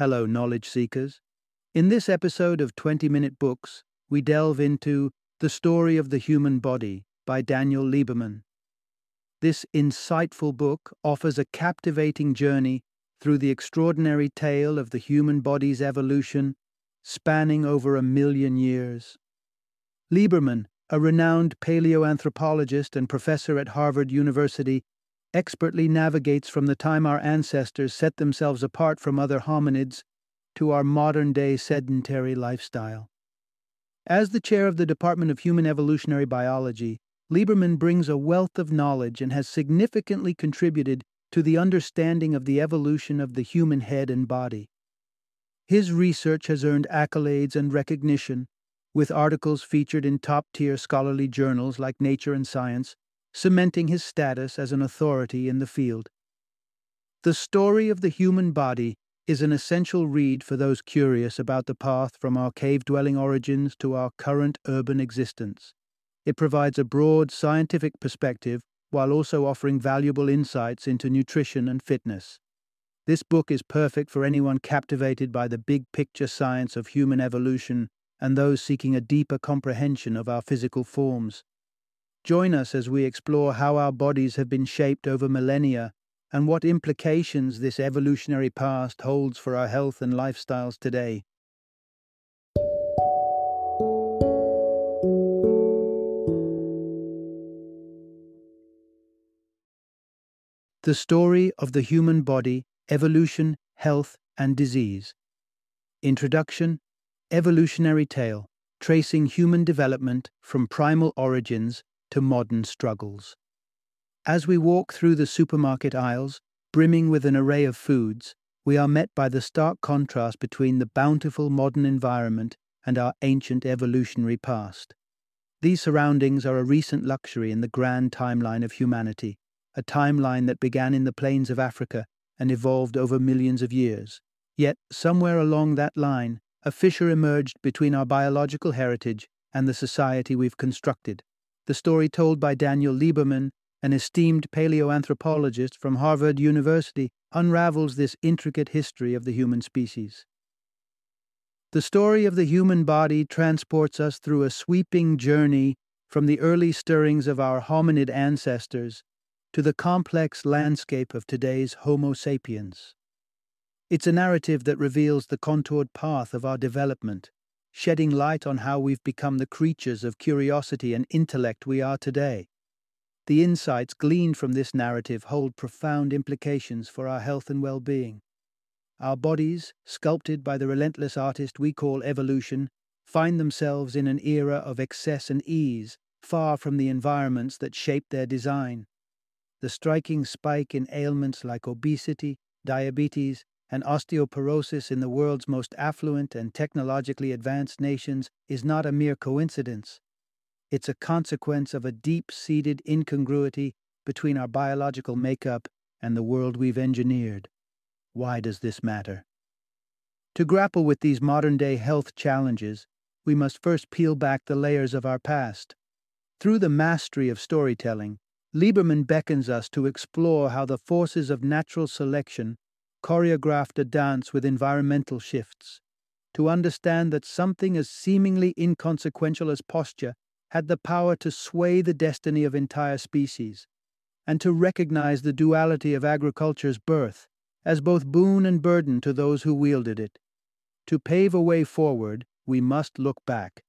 Hello, knowledge seekers. In this episode of 20 Minute Books, we delve into The Story of the Human Body by Daniel Lieberman. This insightful book offers a captivating journey through the extraordinary tale of the human body's evolution, spanning over a million years. Lieberman, a renowned paleoanthropologist and professor at Harvard University, expertly navigates from the time our ancestors set themselves apart from other hominids to our modern day sedentary lifestyle. As the chair of the Department of Human Evolutionary Biology, Lieberman brings a wealth of knowledge and has significantly contributed to the understanding of the evolution of the human head and body. His research has earned accolades and recognition, with articles featured in top tier scholarly journals like Nature and Science, cementing his status as an authority in the field. The story of the human body is an essential read for those curious about the path from our cave dwelling origins to our current urban existence. It provides a broad scientific perspective while also offering valuable insights into nutrition and fitness. This book is perfect for anyone captivated by the big picture science of human evolution and those seeking a deeper comprehension of our physical forms. Join us as we explore how our bodies have been shaped over millennia and what implications this evolutionary past holds for our health and lifestyles today. The Story of the Human Body, Evolution, Health, and Disease. Introduction Evolutionary Tale Tracing Human Development from Primal Origins to Modern Struggles. As we walk through the supermarket aisles, brimming with an array of foods, we are met by the stark contrast between the bountiful modern environment and our ancient evolutionary past. These surroundings are a recent luxury in the grand timeline of humanity a timeline that began in the plains of Africa and evolved over millions of years. Yet, somewhere along that line, a fissure emerged between our biological heritage and the society we've constructed. The story told by Daniel Lieberman, an esteemed paleoanthropologist from Harvard University, unravels this intricate history of the human species. The story of the human body transports us through a sweeping journey from the early stirrings of our hominid ancestors to the complex landscape of today's Homo sapiens. It's a narrative that reveals the contoured path of our development, shedding light on how we've become the creatures of curiosity and intellect we are today. The insights gleaned from this narrative hold profound implications for our health and well being. Our bodies, sculpted by the relentless artist we call evolution, find themselves in an era of excess and ease, far from the environments that shaped their design. The striking spike in ailments like obesity, diabetes, and osteoporosis in the world's most affluent and technologically advanced nations is not a mere coincidence. It's a consequence of a deep seated incongruity between our biological makeup and the world we've engineered. Why does this matter? To grapple with these modern day health challenges, we must first peel back the layers of our past. Through the mastery of storytelling, Lieberman beckons us to explore how the forces of natural selection choreographed a dance with environmental shifts, to understand that something as seemingly inconsequential as posture had the power to sway the destiny of entire species, and to recognize the duality of agriculture's birth as both boon and burden to those who wielded it. To pave a way forward, we must look back.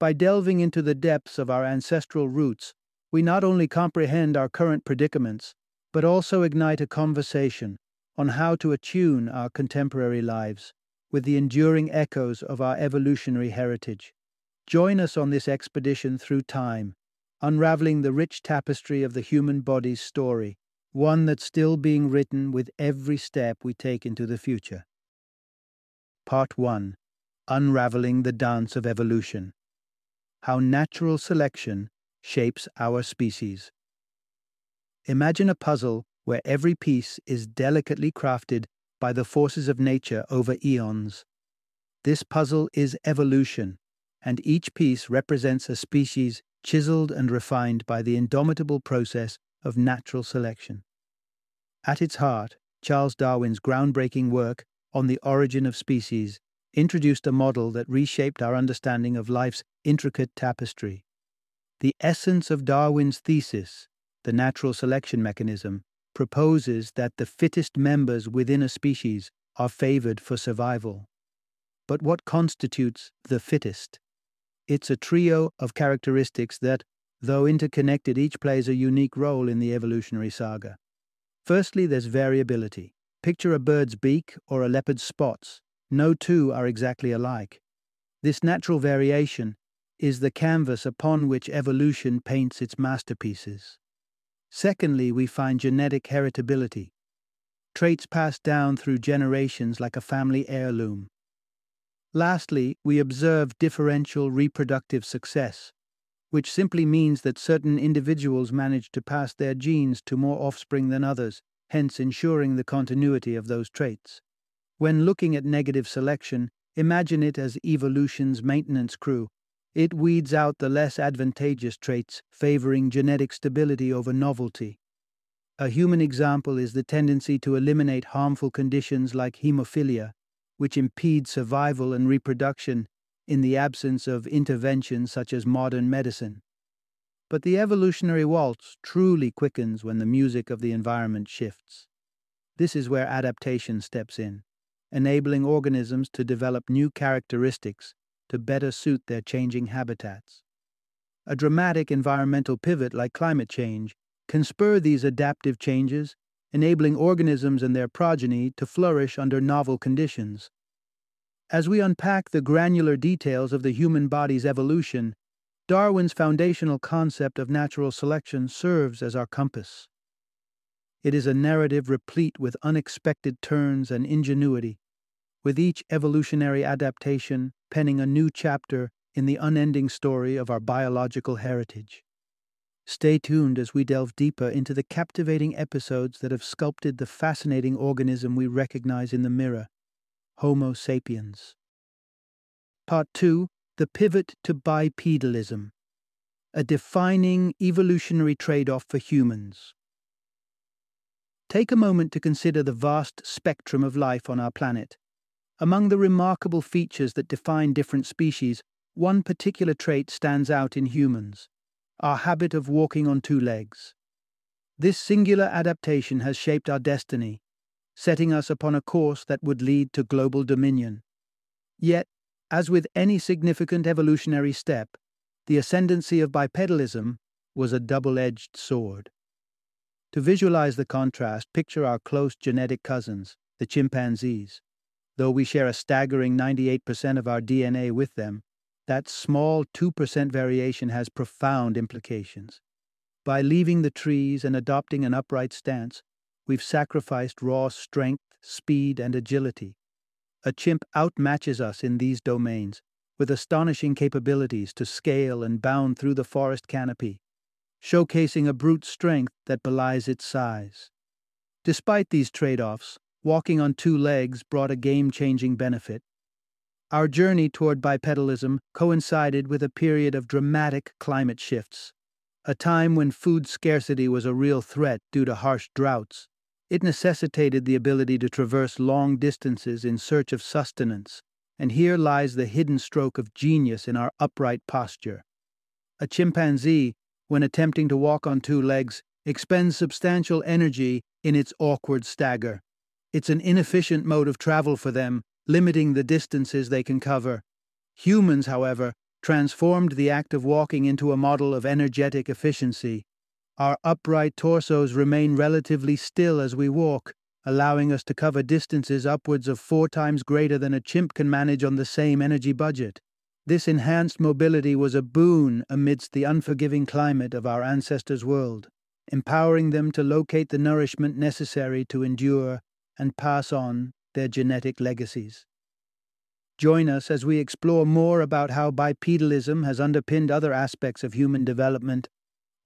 By delving into the depths of our ancestral roots, we not only comprehend our current predicaments, but also ignite a conversation on how to attune our contemporary lives with the enduring echoes of our evolutionary heritage. Join us on this expedition through time, unraveling the rich tapestry of the human body's story, one that's still being written with every step we take into the future. Part 1 Unraveling the Dance of Evolution How Natural Selection shapes our species. Imagine a puzzle where every piece is delicately crafted by the forces of nature over eons. This puzzle is evolution, and each piece represents a species chiseled and refined by the indomitable process of natural selection. At its heart, Charles Darwin's groundbreaking work on the origin of species introduced a model that reshaped our understanding of life's intricate tapestry. The essence of Darwin's thesis, the natural selection mechanism, proposes that the fittest members within a species are favored for survival. But what constitutes the fittest? It's a trio of characteristics that, though interconnected, each plays a unique role in the evolutionary saga. Firstly, there's variability. Picture a bird's beak or a leopard's spots. No two are exactly alike. This natural variation is the canvas upon which evolution paints its masterpieces. Secondly, we find genetic heritability, traits passed down through generations like a family heirloom. Lastly, we observe differential reproductive success, which simply means that certain individuals manage to pass their genes to more offspring than others, hence ensuring the continuity of those traits. When looking at negative selection, imagine it as evolution's maintenance crew. It weeds out the less advantageous traits, favoring genetic stability over novelty. A human example is the tendency to eliminate harmful conditions like hemophilia, which impede survival and reproduction in the absence of interventions such as modern medicine. But the evolutionary waltz truly quickens when the music of the environment shifts. This is where adaptation steps in, enabling organisms to develop new characteristics to better suit their changing habitats. A dramatic environmental pivot like climate change can spur these adaptive changes enabling organisms and their progeny to flourish under novel conditions. As we unpack the granular details of the human body's evolution, Darwin's foundational concept of natural selection serves as our compass. It is a narrative replete with unexpected turns and ingenuity, with each evolutionary adaptation penning a new chapter in the unending story of our biological heritage. Stay tuned as we delve deeper into the captivating episodes that have sculpted the fascinating organism we recognize in the mirror Homo sapiens. Part 2 The Pivot to Bipedalism, a defining evolutionary trade off for humans. Take a moment to consider the vast spectrum of life on our planet. Among the remarkable features that define different species, one particular trait stands out in humans our habit of walking on two legs. This singular adaptation has shaped our destiny, setting us upon a course that would lead to global dominion. Yet, as with any significant evolutionary step, the ascendancy of bipedalism was a double edged sword. To visualize the contrast, picture our close genetic cousins, the chimpanzees. Though we share a staggering 98% of our DNA with them, that small 2% variation has profound implications. By leaving the trees and adopting an upright stance, we've sacrificed raw strength, speed, and agility. A chimp outmatches us in these domains, with astonishing capabilities to scale and bound through the forest canopy, showcasing a brute strength that belies its size. Despite these trade offs, walking on two legs brought a game changing benefit our journey toward bipedalism coincided with a period of dramatic climate shifts, a time when food scarcity was a real threat due to harsh droughts. It necessitated the ability to traverse long distances in search of sustenance, and here lies the hidden stroke of genius in our upright posture. A chimpanzee, when attempting to walk on two legs, expends substantial energy in its awkward stagger. It's an inefficient mode of travel for them, limiting the distances they can cover. Humans, however, transformed the act of walking into a model of energetic efficiency. Our upright torsos remain relatively still as we walk, allowing us to cover distances upwards of four times greater than a chimp can manage on the same energy budget. This enhanced mobility was a boon amidst the unforgiving climate of our ancestors' world, empowering them to locate the nourishment necessary to endure and pass on their genetic legacies. Join us as we explore more about how bipedalism has underpinned other aspects of human development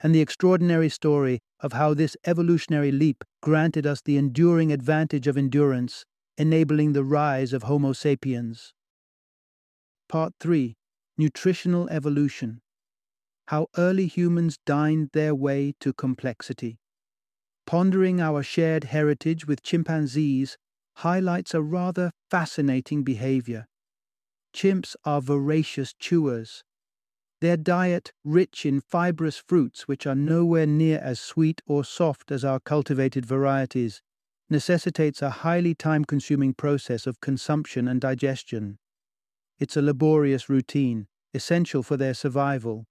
and the extraordinary story of how this evolutionary leap granted us the enduring advantage of endurance, enabling the rise of Homo sapiens. Part 3 Nutritional Evolution How Early Humans Dined Their Way to Complexity. Pondering our shared heritage with chimpanzees highlights a rather fascinating behavior. Chimps are voracious chewers. Their diet, rich in fibrous fruits which are nowhere near as sweet or soft as our cultivated varieties, necessitates a highly time consuming process of consumption and digestion. It's a laborious routine, essential for their survival,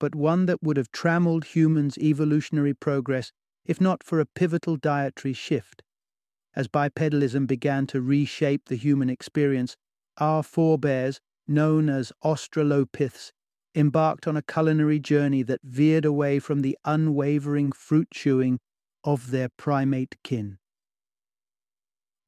but one that would have trammeled humans' evolutionary progress if not for a pivotal dietary shift. As bipedalism began to reshape the human experience, our forebears, known as Australopiths, embarked on a culinary journey that veered away from the unwavering fruit chewing of their primate kin.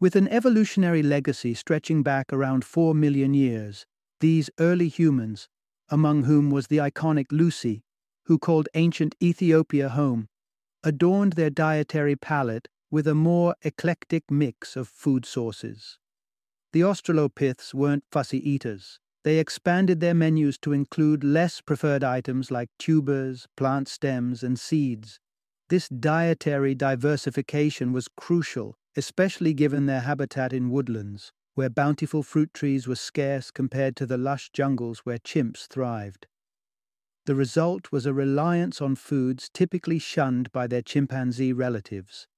With an evolutionary legacy stretching back around 4 million years, these early humans, among whom was the iconic Lucy, who called ancient Ethiopia home, adorned their dietary palette with a more eclectic mix of food sources. The Australopiths weren't fussy eaters. They expanded their menus to include less preferred items like tubers, plant stems, and seeds. This dietary diversification was crucial, especially given their habitat in woodlands, where bountiful fruit trees were scarce compared to the lush jungles where chimps thrived. The result was a reliance on foods typically shunned by their chimpanzee relatives,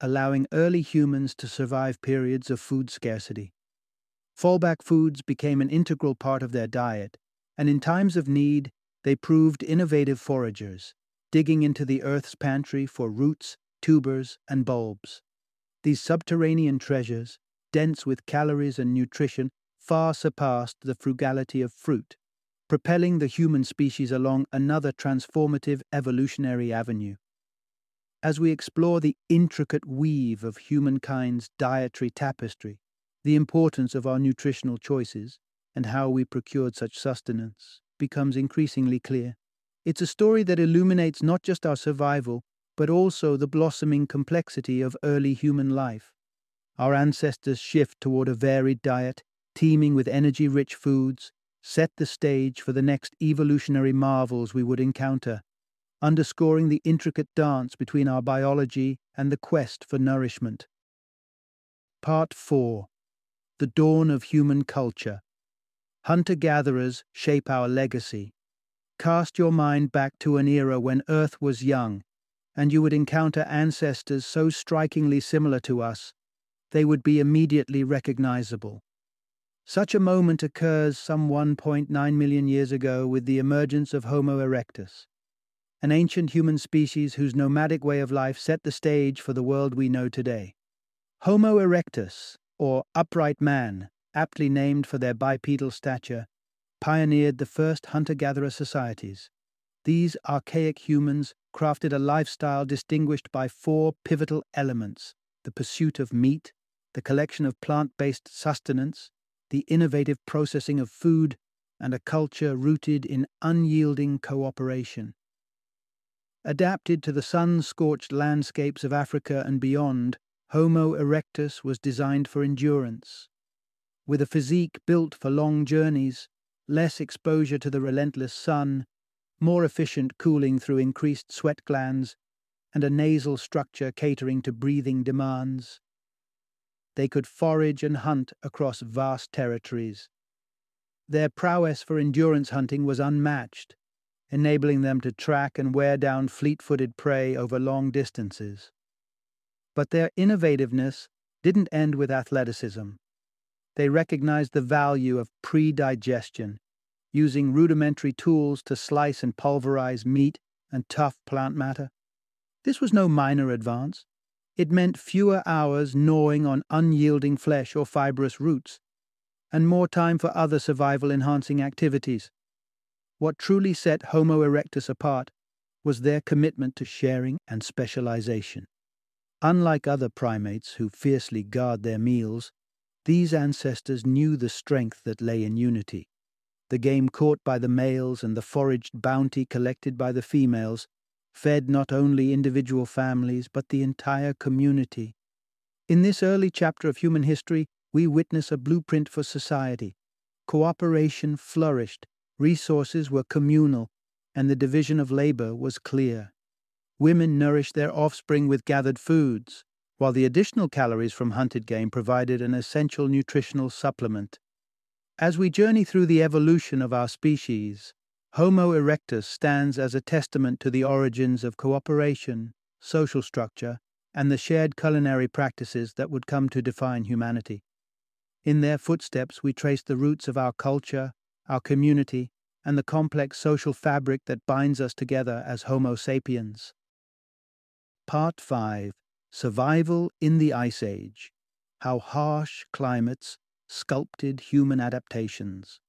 allowing early humans to survive periods of food scarcity. Fallback foods became an integral part of their diet, and in times of need, they proved innovative foragers, digging into the earth's pantry for roots, tubers, and bulbs. These subterranean treasures, dense with calories and nutrition, far surpassed the frugality of fruit propelling the human species along another transformative evolutionary avenue. As we explore the intricate weave of humankind's dietary tapestry, the importance of our nutritional choices, and how we procured such sustenance becomes increasingly clear. It's a story that illuminates not just our survival, but also the blossoming complexity of early human life. Our ancestors' shift toward a varied diet, teeming with energy rich foods, set the stage for the next evolutionary marvels we would encounter, underscoring the intricate dance between our biology and the quest for nourishment. Part 4 The Dawn of Human Culture Hunter gatherers shape our legacy. Cast your mind back to an era when Earth was young, and you would encounter ancestors so strikingly similar to us, they would be immediately recognizable. Such a moment occurs some 1.9 million years ago with the emergence of Homo erectus, an ancient human species whose nomadic way of life set the stage for the world we know today. Homo erectus, or upright man, aptly named for their bipedal stature, pioneered the first hunter gatherer societies. These archaic humans crafted a lifestyle distinguished by four pivotal elements the pursuit of meat, the collection of plant based sustenance, the innovative processing of food, and a culture rooted in unyielding cooperation. Adapted to the sun scorched landscapes of Africa and beyond, Homo erectus was designed for endurance. With a physique built for long journeys, less exposure to the relentless sun, more efficient cooling through increased sweat glands, and a nasal structure catering to breathing demands, they could forage and hunt across vast territories. Their prowess for endurance hunting was unmatched, enabling them to track and wear down fleet footed prey over long distances. But their innovativeness didn't end with athleticism. They recognized the value of pre-digestion, using rudimentary tools to slice and pulverize meat and tough plant matter. This was no minor advance. It meant fewer hours gnawing on unyielding flesh or fibrous roots, and more time for other survival enhancing activities. What truly set Homo erectus apart was their commitment to sharing and specialization. Unlike other primates who fiercely guard their meals, these ancestors knew the strength that lay in unity. The game caught by the males and the foraged bounty collected by the females fed not only individual families but the entire community. In this early chapter of human history, we witness a blueprint for society. Cooperation flourished, resources were communal, and the division of labor was clear. Women nourished their offspring with gathered foods, while the additional calories from hunted game provided an essential nutritional supplement. As we journey through the evolution of our species, Homo erectus stands as a testament to the origins of cooperation, social structure, and the shared culinary practices that would come to define humanity. In their footsteps, we trace the roots of our culture, our community, and the complex social fabric that binds us together as Homo sapiens. Part 5 Survival in the Ice Age How Harsh Climates Sculpted Human Adaptations.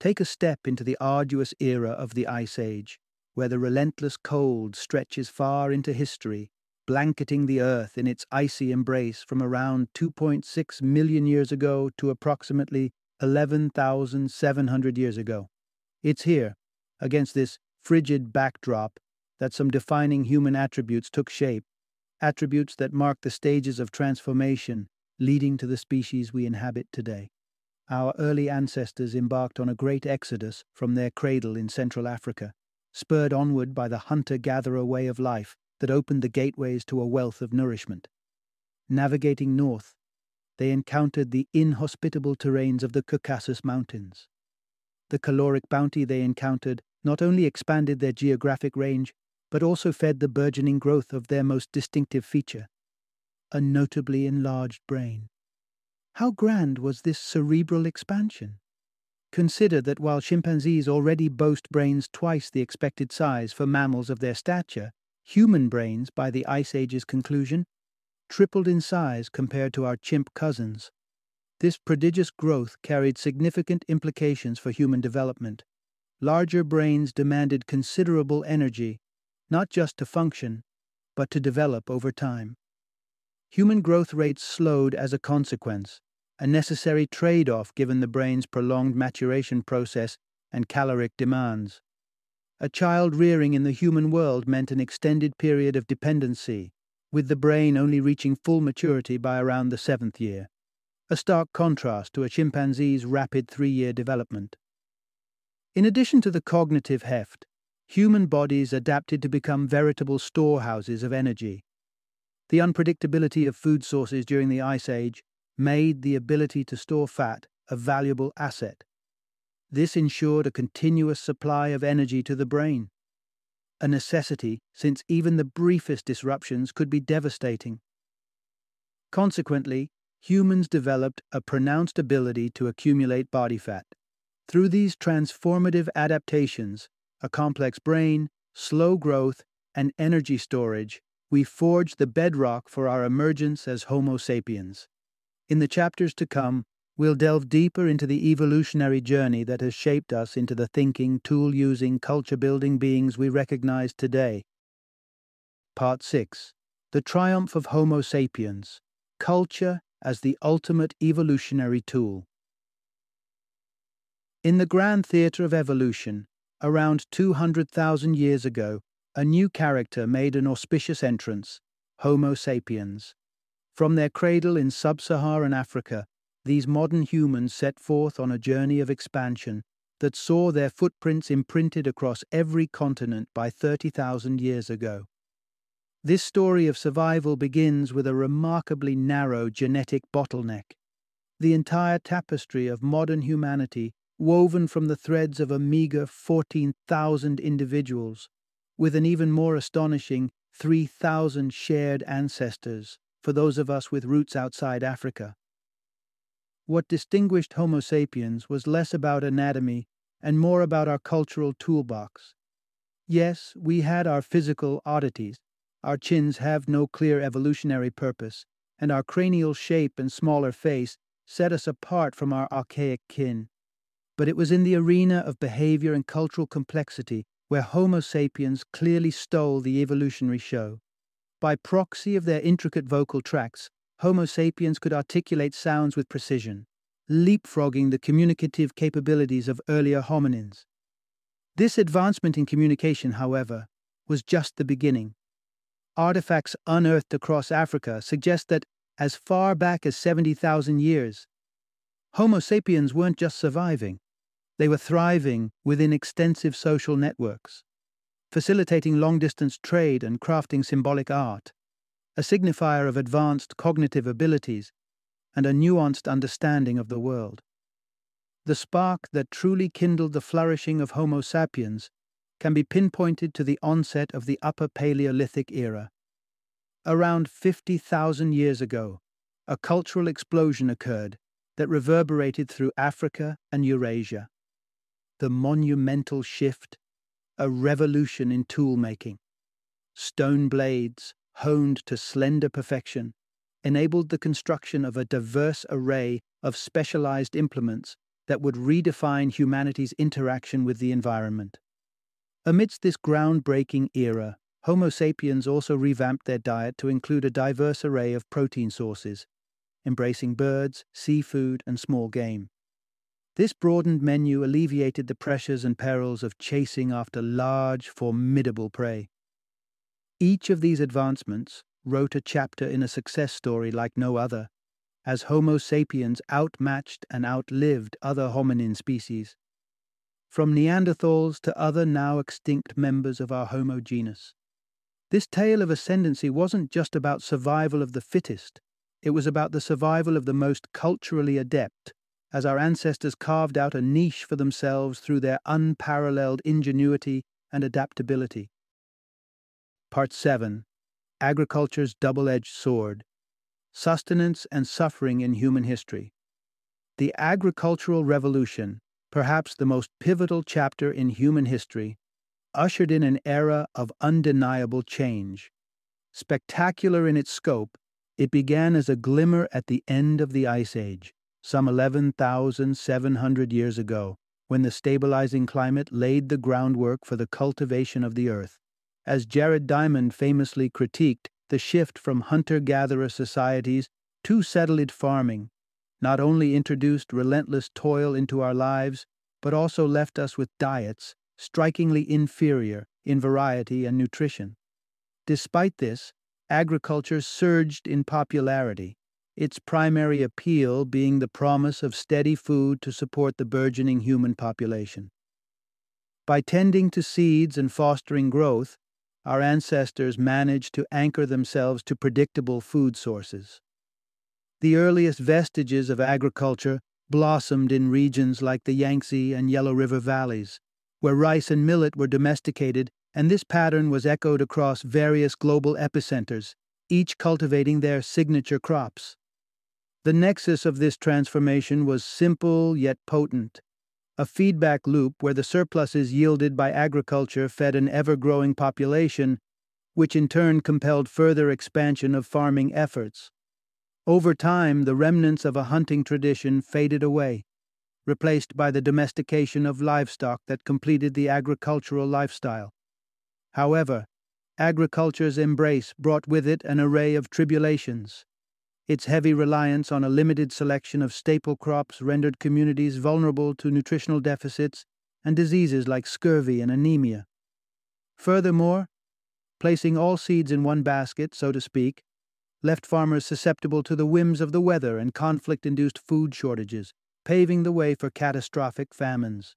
Take a step into the arduous era of the Ice Age, where the relentless cold stretches far into history, blanketing the Earth in its icy embrace from around 2.6 million years ago to approximately 11,700 years ago. It's here, against this frigid backdrop, that some defining human attributes took shape, attributes that mark the stages of transformation leading to the species we inhabit today. Our early ancestors embarked on a great exodus from their cradle in Central Africa, spurred onward by the hunter gatherer way of life that opened the gateways to a wealth of nourishment. Navigating north, they encountered the inhospitable terrains of the Caucasus Mountains. The caloric bounty they encountered not only expanded their geographic range, but also fed the burgeoning growth of their most distinctive feature a notably enlarged brain. How grand was this cerebral expansion? Consider that while chimpanzees already boast brains twice the expected size for mammals of their stature, human brains, by the Ice Age's conclusion, tripled in size compared to our chimp cousins. This prodigious growth carried significant implications for human development. Larger brains demanded considerable energy, not just to function, but to develop over time. Human growth rates slowed as a consequence, a necessary trade off given the brain's prolonged maturation process and caloric demands. A child rearing in the human world meant an extended period of dependency, with the brain only reaching full maturity by around the seventh year, a stark contrast to a chimpanzee's rapid three year development. In addition to the cognitive heft, human bodies adapted to become veritable storehouses of energy. The unpredictability of food sources during the Ice Age made the ability to store fat a valuable asset. This ensured a continuous supply of energy to the brain a necessity since even the briefest disruptions could be devastating. Consequently, humans developed a pronounced ability to accumulate body fat. Through these transformative adaptations, a complex brain, slow growth, and energy storage, we forged the bedrock for our emergence as Homo sapiens. In the chapters to come, We'll delve deeper into the evolutionary journey that has shaped us into the thinking, tool using, culture building beings we recognize today. Part 6 The Triumph of Homo sapiens Culture as the Ultimate Evolutionary Tool. In the grand theatre of evolution, around 200,000 years ago, a new character made an auspicious entrance Homo sapiens. From their cradle in sub Saharan Africa, these modern humans set forth on a journey of expansion that saw their footprints imprinted across every continent by 30,000 years ago. This story of survival begins with a remarkably narrow genetic bottleneck. The entire tapestry of modern humanity, woven from the threads of a meager 14,000 individuals, with an even more astonishing 3,000 shared ancestors for those of us with roots outside Africa. What distinguished Homo sapiens was less about anatomy and more about our cultural toolbox. Yes, we had our physical oddities. Our chins have no clear evolutionary purpose, and our cranial shape and smaller face set us apart from our archaic kin. But it was in the arena of behavior and cultural complexity where Homo sapiens clearly stole the evolutionary show. By proxy of their intricate vocal tracts, Homo sapiens could articulate sounds with precision, leapfrogging the communicative capabilities of earlier hominins. This advancement in communication, however, was just the beginning. Artifacts unearthed across Africa suggest that, as far back as 70,000 years, Homo sapiens weren't just surviving, they were thriving within extensive social networks, facilitating long distance trade and crafting symbolic art a signifier of advanced cognitive abilities and a nuanced understanding of the world. The spark that truly kindled the flourishing of Homo sapiens can be pinpointed to the onset of the Upper Paleolithic era. Around 50,000 years ago, a cultural explosion occurred that reverberated through Africa and Eurasia. The monumental shift, a revolution in tool making. Stone blades, honed to slender perfection, enabled the construction of a diverse array of specialized implements that would redefine humanity's interaction with the environment. Amidst this groundbreaking era, Homo sapiens also revamped their diet to include a diverse array of protein sources, embracing birds, seafood, and small game. This broadened menu alleviated the pressures and perils of chasing after large, formidable prey. Each of these advancements wrote a chapter in a success story like no other, as Homo sapiens outmatched and outlived other hominin species, from Neanderthals to other now extinct members of our Homo genus. This tale of ascendancy wasn't just about survival of the fittest, it was about the survival of the most culturally adept, as our ancestors carved out a niche for themselves through their unparalleled ingenuity and adaptability. Part 7 Agriculture's Double Edged Sword Sustenance and Suffering in Human History. The agricultural revolution, perhaps the most pivotal chapter in human history, ushered in an era of undeniable change. Spectacular in its scope, it began as a glimmer at the end of the Ice Age, some 11,700 years ago, when the stabilizing climate laid the groundwork for the cultivation of the earth. As Jared Diamond famously critiqued, the shift from hunter gatherer societies to settled farming not only introduced relentless toil into our lives, but also left us with diets strikingly inferior in variety and nutrition. Despite this, agriculture surged in popularity, its primary appeal being the promise of steady food to support the burgeoning human population. By tending to seeds and fostering growth, our ancestors managed to anchor themselves to predictable food sources. The earliest vestiges of agriculture blossomed in regions like the Yangtze and Yellow River valleys, where rice and millet were domesticated, and this pattern was echoed across various global epicenters, each cultivating their signature crops. The nexus of this transformation was simple yet potent a feedback loop where the surpluses yielded by agriculture fed an ever growing population, which in turn compelled further expansion of farming efforts. Over time, the remnants of a hunting tradition faded away, replaced by the domestication of livestock that completed the agricultural lifestyle. However, agriculture's embrace brought with it an array of tribulations. Its heavy reliance on a limited selection of staple crops rendered communities vulnerable to nutritional deficits and diseases like scurvy and anemia. Furthermore, placing all seeds in one basket, so to speak, left farmers susceptible to the whims of the weather and conflict induced food shortages, paving the way for catastrophic famines.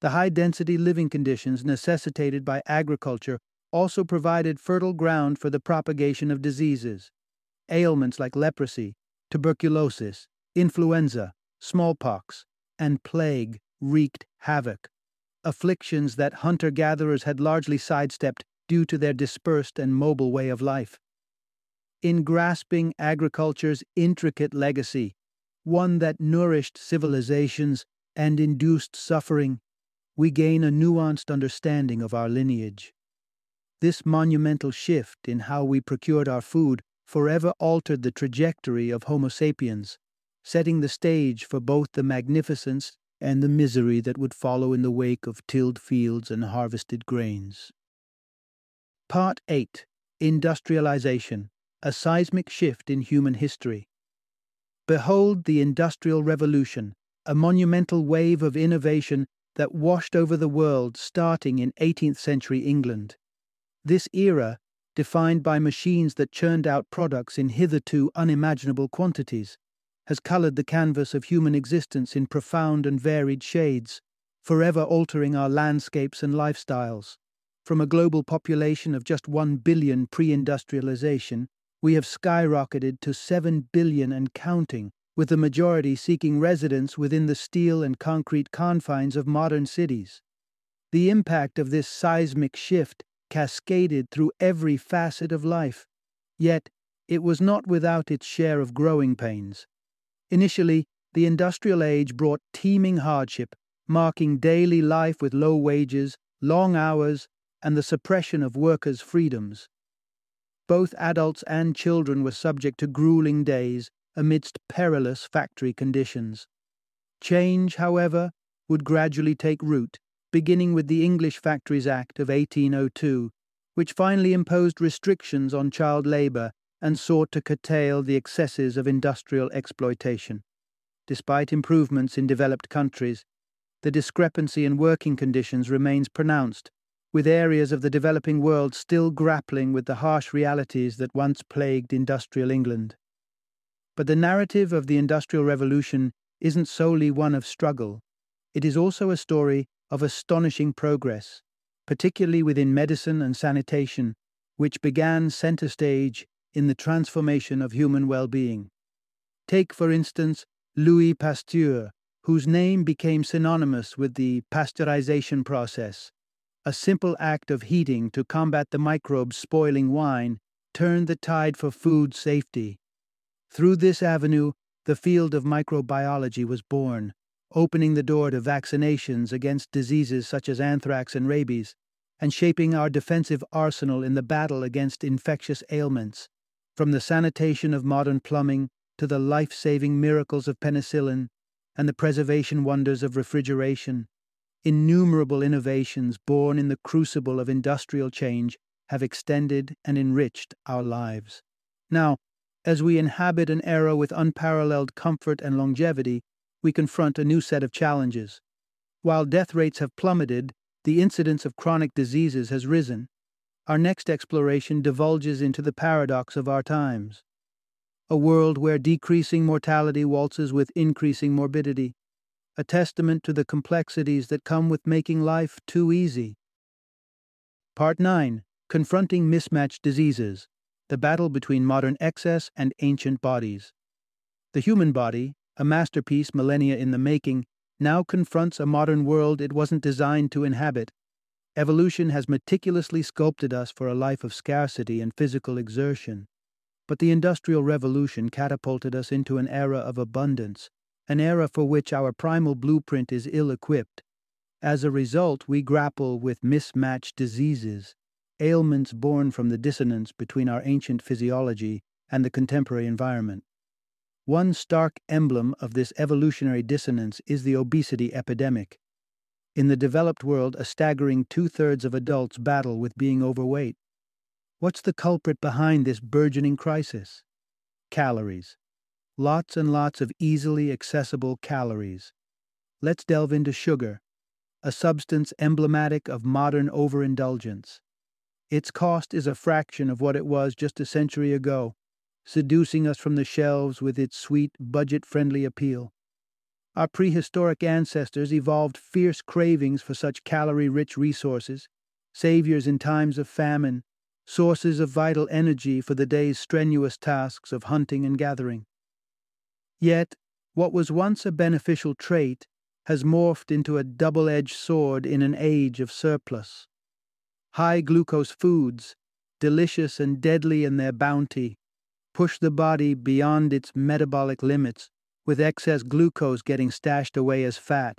The high density living conditions necessitated by agriculture also provided fertile ground for the propagation of diseases ailments like leprosy, tuberculosis, influenza, smallpox, and plague wreaked havoc, afflictions that hunter gatherers had largely sidestepped due to their dispersed and mobile way of life. In grasping agriculture's intricate legacy, one that nourished civilizations and induced suffering, we gain a nuanced understanding of our lineage. This monumental shift in how we procured our food forever altered the trajectory of Homo sapiens, setting the stage for both the magnificence and the misery that would follow in the wake of tilled fields and harvested grains. Part 8 Industrialization A Seismic Shift in Human History. Behold the Industrial Revolution, a monumental wave of innovation that washed over the world starting in 18th century England. This era defined by machines that churned out products in hitherto unimaginable quantities, has coloured the canvas of human existence in profound and varied shades, forever altering our landscapes and lifestyles. From a global population of just 1 billion pre industrialization we have skyrocketed to 7 billion and counting, with the majority seeking residence within the steel and concrete confines of modern cities. The impact of this seismic shift cascaded through every facet of life, yet it was not without its share of growing pains. Initially, the industrial age brought teeming hardship, marking daily life with low wages, long hours, and the suppression of workers' freedoms. Both adults and children were subject to grueling days amidst perilous factory conditions. Change, however, would gradually take root, beginning with the English Factories Act of 1802, which finally imposed restrictions on child labour and sought to curtail the excesses of industrial exploitation. Despite improvements in developed countries, the discrepancy in working conditions remains pronounced, with areas of the developing world still grappling with the harsh realities that once plagued industrial England. But the narrative of the Industrial Revolution isn't solely one of struggle, it is also a story of astonishing progress, particularly within medicine and sanitation, which began center stage in the transformation of human well being. Take, for instance, Louis Pasteur, whose name became synonymous with the pasteurization process. A simple act of heating to combat the microbes spoiling wine turned the tide for food safety. Through this avenue, the field of microbiology was born, opening the door to vaccinations against diseases such as anthrax and rabies, and shaping our defensive arsenal in the battle against infectious ailments. From the sanitation of modern plumbing to the life saving miracles of penicillin and the preservation wonders of refrigeration, innumerable innovations born in the crucible of industrial change have extended and enriched our lives. Now, as we inhabit an era with unparalleled comfort and longevity, we confront a new set of challenges. While death rates have plummeted, the incidence of chronic diseases has risen. Our next exploration divulges into the paradox of our times. A world where decreasing mortality waltzes with increasing morbidity, a testament to the complexities that come with making life too easy. Part 9 Confronting Mismatched Diseases The Battle Between Modern Excess and Ancient Bodies. The human body, a masterpiece millennia in the making, now confronts a modern world it wasn't designed to inhabit. Evolution has meticulously sculpted us for a life of scarcity and physical exertion. But the Industrial Revolution catapulted us into an era of abundance, an era for which our primal blueprint is ill equipped. As a result, we grapple with mismatched diseases, ailments born from the dissonance between our ancient physiology and the contemporary environment. One stark emblem of this evolutionary dissonance is the obesity epidemic. In the developed world, a staggering two thirds of adults battle with being overweight. What's the culprit behind this burgeoning crisis? Calories. Lots and lots of easily accessible calories. Let's delve into sugar, a substance emblematic of modern overindulgence. Its cost is a fraction of what it was just a century ago, seducing us from the shelves with its sweet, budget friendly appeal. Our prehistoric ancestors evolved fierce cravings for such calorie rich resources, saviors in times of famine, sources of vital energy for the day's strenuous tasks of hunting and gathering. Yet, what was once a beneficial trait has morphed into a double edged sword in an age of surplus. High glucose foods, delicious and deadly in their bounty, push the body beyond its metabolic limits, with excess glucose getting stashed away as fat.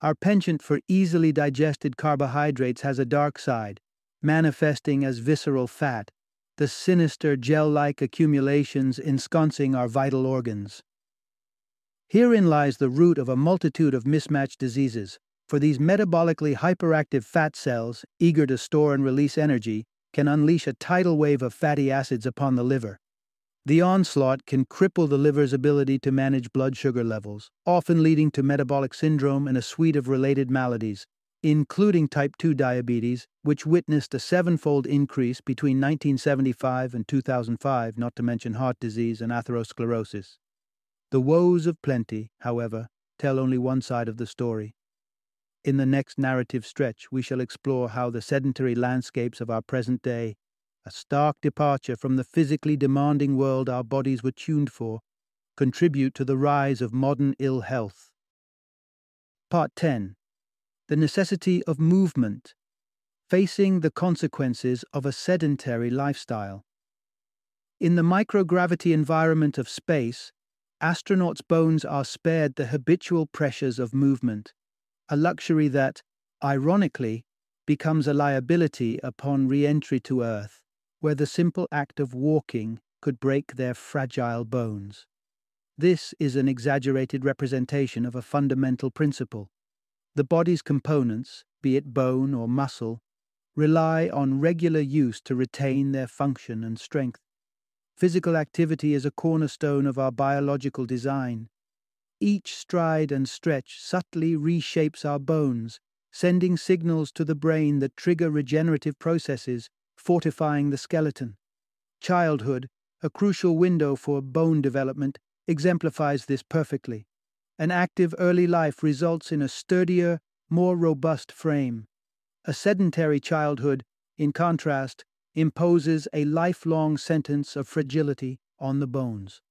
Our penchant for easily digested carbohydrates has a dark side, manifesting as visceral fat, the sinister gel like accumulations ensconcing our vital organs. Herein lies the root of a multitude of mismatched diseases, for these metabolically hyperactive fat cells, eager to store and release energy, can unleash a tidal wave of fatty acids upon the liver. The onslaught can cripple the liver's ability to manage blood sugar levels, often leading to metabolic syndrome and a suite of related maladies, including type 2 diabetes, which witnessed a sevenfold increase between 1975 and 2005, not to mention heart disease and atherosclerosis. The woes of plenty, however, tell only one side of the story. In the next narrative stretch, we shall explore how the sedentary landscapes of our present day a stark departure from the physically demanding world our bodies were tuned for, contribute to the rise of modern ill health. Part 10 The necessity of movement, facing the consequences of a sedentary lifestyle. In the microgravity environment of space, astronauts' bones are spared the habitual pressures of movement, a luxury that, ironically, becomes a liability upon re entry to Earth, where the simple act of walking could break their fragile bones. This is an exaggerated representation of a fundamental principle. The body's components, be it bone or muscle, rely on regular use to retain their function and strength. Physical activity is a cornerstone of our biological design. Each stride and stretch subtly reshapes our bones, sending signals to the brain that trigger regenerative processes, fortifying the skeleton. Childhood, a crucial window for bone development, exemplifies this perfectly. An active early life results in a sturdier, more robust frame. A sedentary childhood, in contrast, imposes a lifelong sentence of fragility on the bones.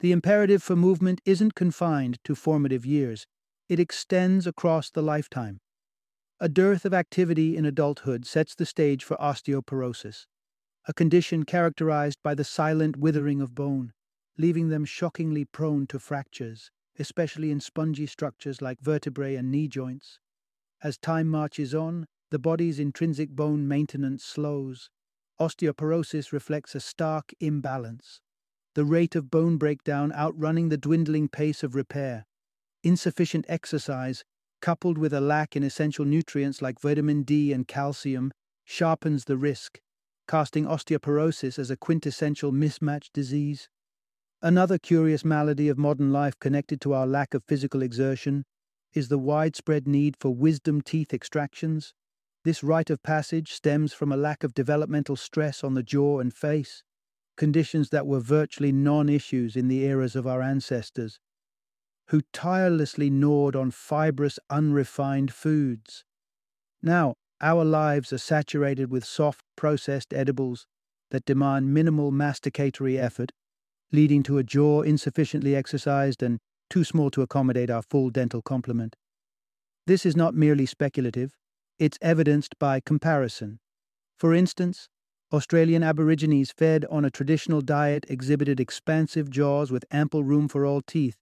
The imperative for movement isn't confined to formative years, it extends across the lifetime. A dearth of activity in adulthood sets the stage for osteoporosis, a condition characterized by the silent withering of bone, leaving them shockingly prone to fractures, especially in spongy structures like vertebrae and knee joints. As time marches on, the body's intrinsic bone maintenance slows. Osteoporosis reflects a stark imbalance, the rate of bone breakdown outrunning the dwindling pace of repair. Insufficient exercise coupled with a lack in essential nutrients like vitamin D and calcium, sharpens the risk, casting osteoporosis as a quintessential mismatch disease. Another curious malady of modern life connected to our lack of physical exertion is the widespread need for wisdom teeth extractions. This rite of passage stems from a lack of developmental stress on the jaw and face, conditions that were virtually non issues in the eras of our ancestors who tirelessly gnawed on fibrous, unrefined foods. Now, our lives are saturated with soft, processed edibles that demand minimal masticatory effort, leading to a jaw insufficiently exercised and too small to accommodate our full dental complement. This is not merely speculative, it's evidenced by comparison. For instance, Australian Aborigines fed on a traditional diet exhibited expansive jaws with ample room for all teeth,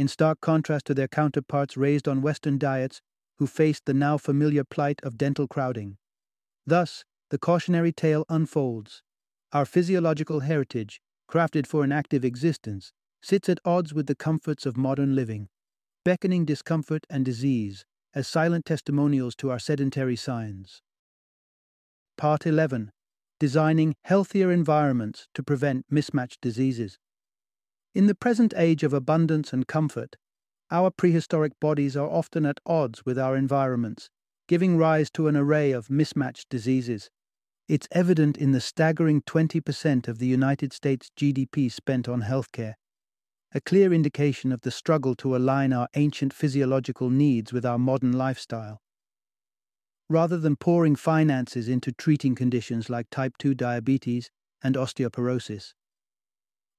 in stark contrast to their counterparts raised on Western diets who faced the now familiar plight of dental crowding. Thus, the cautionary tale unfolds. Our physiological heritage, crafted for an active existence, sits at odds with the comforts of modern living, beckoning discomfort and disease as silent testimonials to our sedentary signs. Part 11 Designing Healthier Environments to Prevent Mismatched Diseases. In the present age of abundance and comfort, our prehistoric bodies are often at odds with our environments, giving rise to an array of mismatched diseases. It's evident in the staggering 20% of the United States GDP spent on healthcare, a clear indication of the struggle to align our ancient physiological needs with our modern lifestyle. Rather than pouring finances into treating conditions like type 2 diabetes and osteoporosis.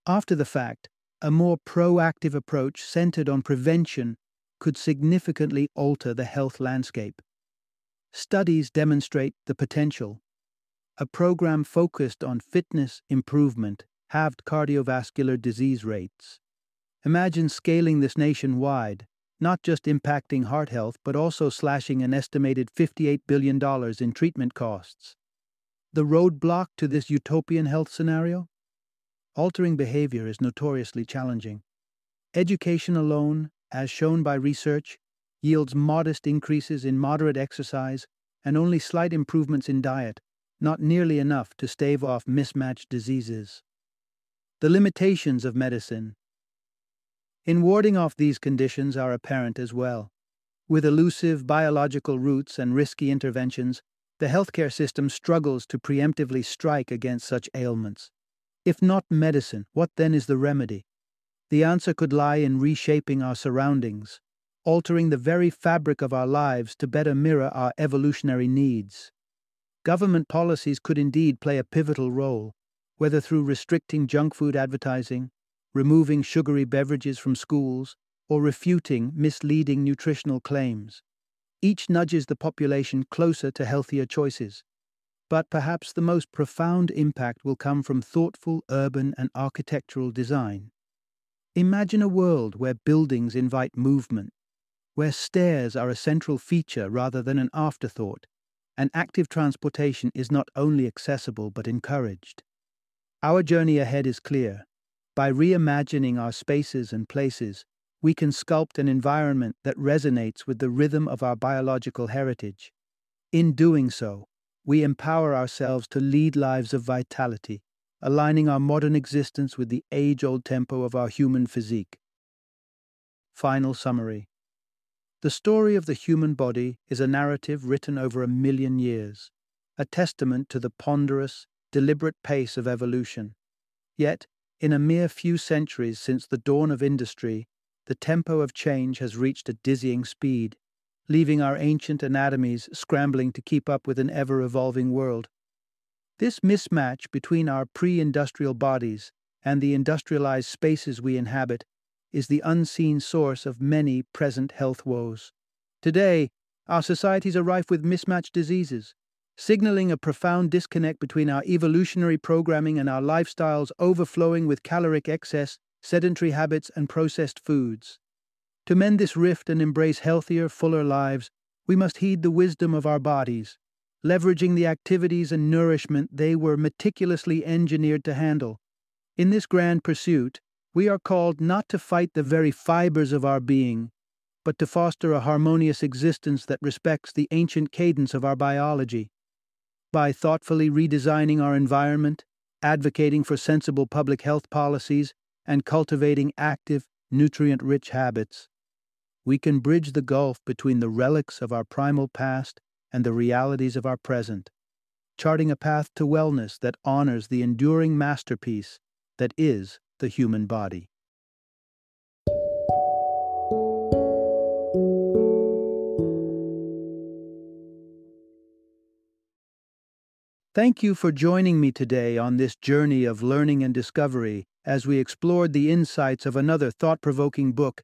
After the fact, a more proactive approach centered on prevention could significantly alter the health landscape. Studies demonstrate the potential. A program focused on fitness improvement halved cardiovascular disease rates. Imagine scaling this nationwide, not just impacting heart health, but also slashing an estimated $58 billion in treatment costs. The roadblock to this utopian health scenario? Altering behavior is notoriously challenging. Education alone, as shown by research, yields modest increases in moderate exercise and only slight improvements in diet, not nearly enough to stave off mismatched diseases. The limitations of medicine. In warding off these conditions are apparent as well. With elusive biological roots and risky interventions, the healthcare system struggles to preemptively strike against such ailments. If not medicine, what then is the remedy? The answer could lie in reshaping our surroundings, altering the very fabric of our lives to better mirror our evolutionary needs. government policies could indeed play a pivotal role, whether through restricting junk food advertising, removing sugary beverages from schools, or refuting misleading nutritional claims. Each nudges the population closer to healthier choices. But perhaps the most profound impact will come from thoughtful urban and architectural design. Imagine a world where buildings invite movement, where stairs are a central feature rather than an afterthought, and active transportation is not only accessible but encouraged. Our journey ahead is clear. By reimagining our spaces and places, we can sculpt an environment that resonates with the rhythm of our biological heritage. In doing so, we empower ourselves to lead lives of vitality, aligning our modern existence with the age old tempo of our human physique. Final summary The story of the human body is a narrative written over a million years, a testament to the ponderous, deliberate pace of evolution. Yet, in a mere few centuries since the dawn of industry, the tempo of change has reached a dizzying speed, leaving our ancient anatomies scrambling to keep up with an ever evolving world. This mismatch between our pre industrial bodies and the industrialized spaces we inhabit is the unseen source of many present health woes. Today, our societies are rife with mismatched diseases, signaling a profound disconnect between our evolutionary programming and our lifestyles overflowing with caloric excess, sedentary habits, and processed foods. To mend this rift and embrace healthier, fuller lives, we must heed the wisdom of our bodies, leveraging the activities and nourishment they were meticulously engineered to handle. In this grand pursuit, we are called not to fight the very fibers of our being, but to foster a harmonious existence that respects the ancient cadence of our biology. By thoughtfully redesigning our environment, advocating for sensible public health policies, and cultivating active, nutrient rich habits, we can bridge the gulf between the relics of our primal past and the realities of our present, charting a path to wellness that honors the enduring masterpiece that is the human body. Thank you for joining me today on this journey of learning and discovery as we explored the insights of another thought provoking book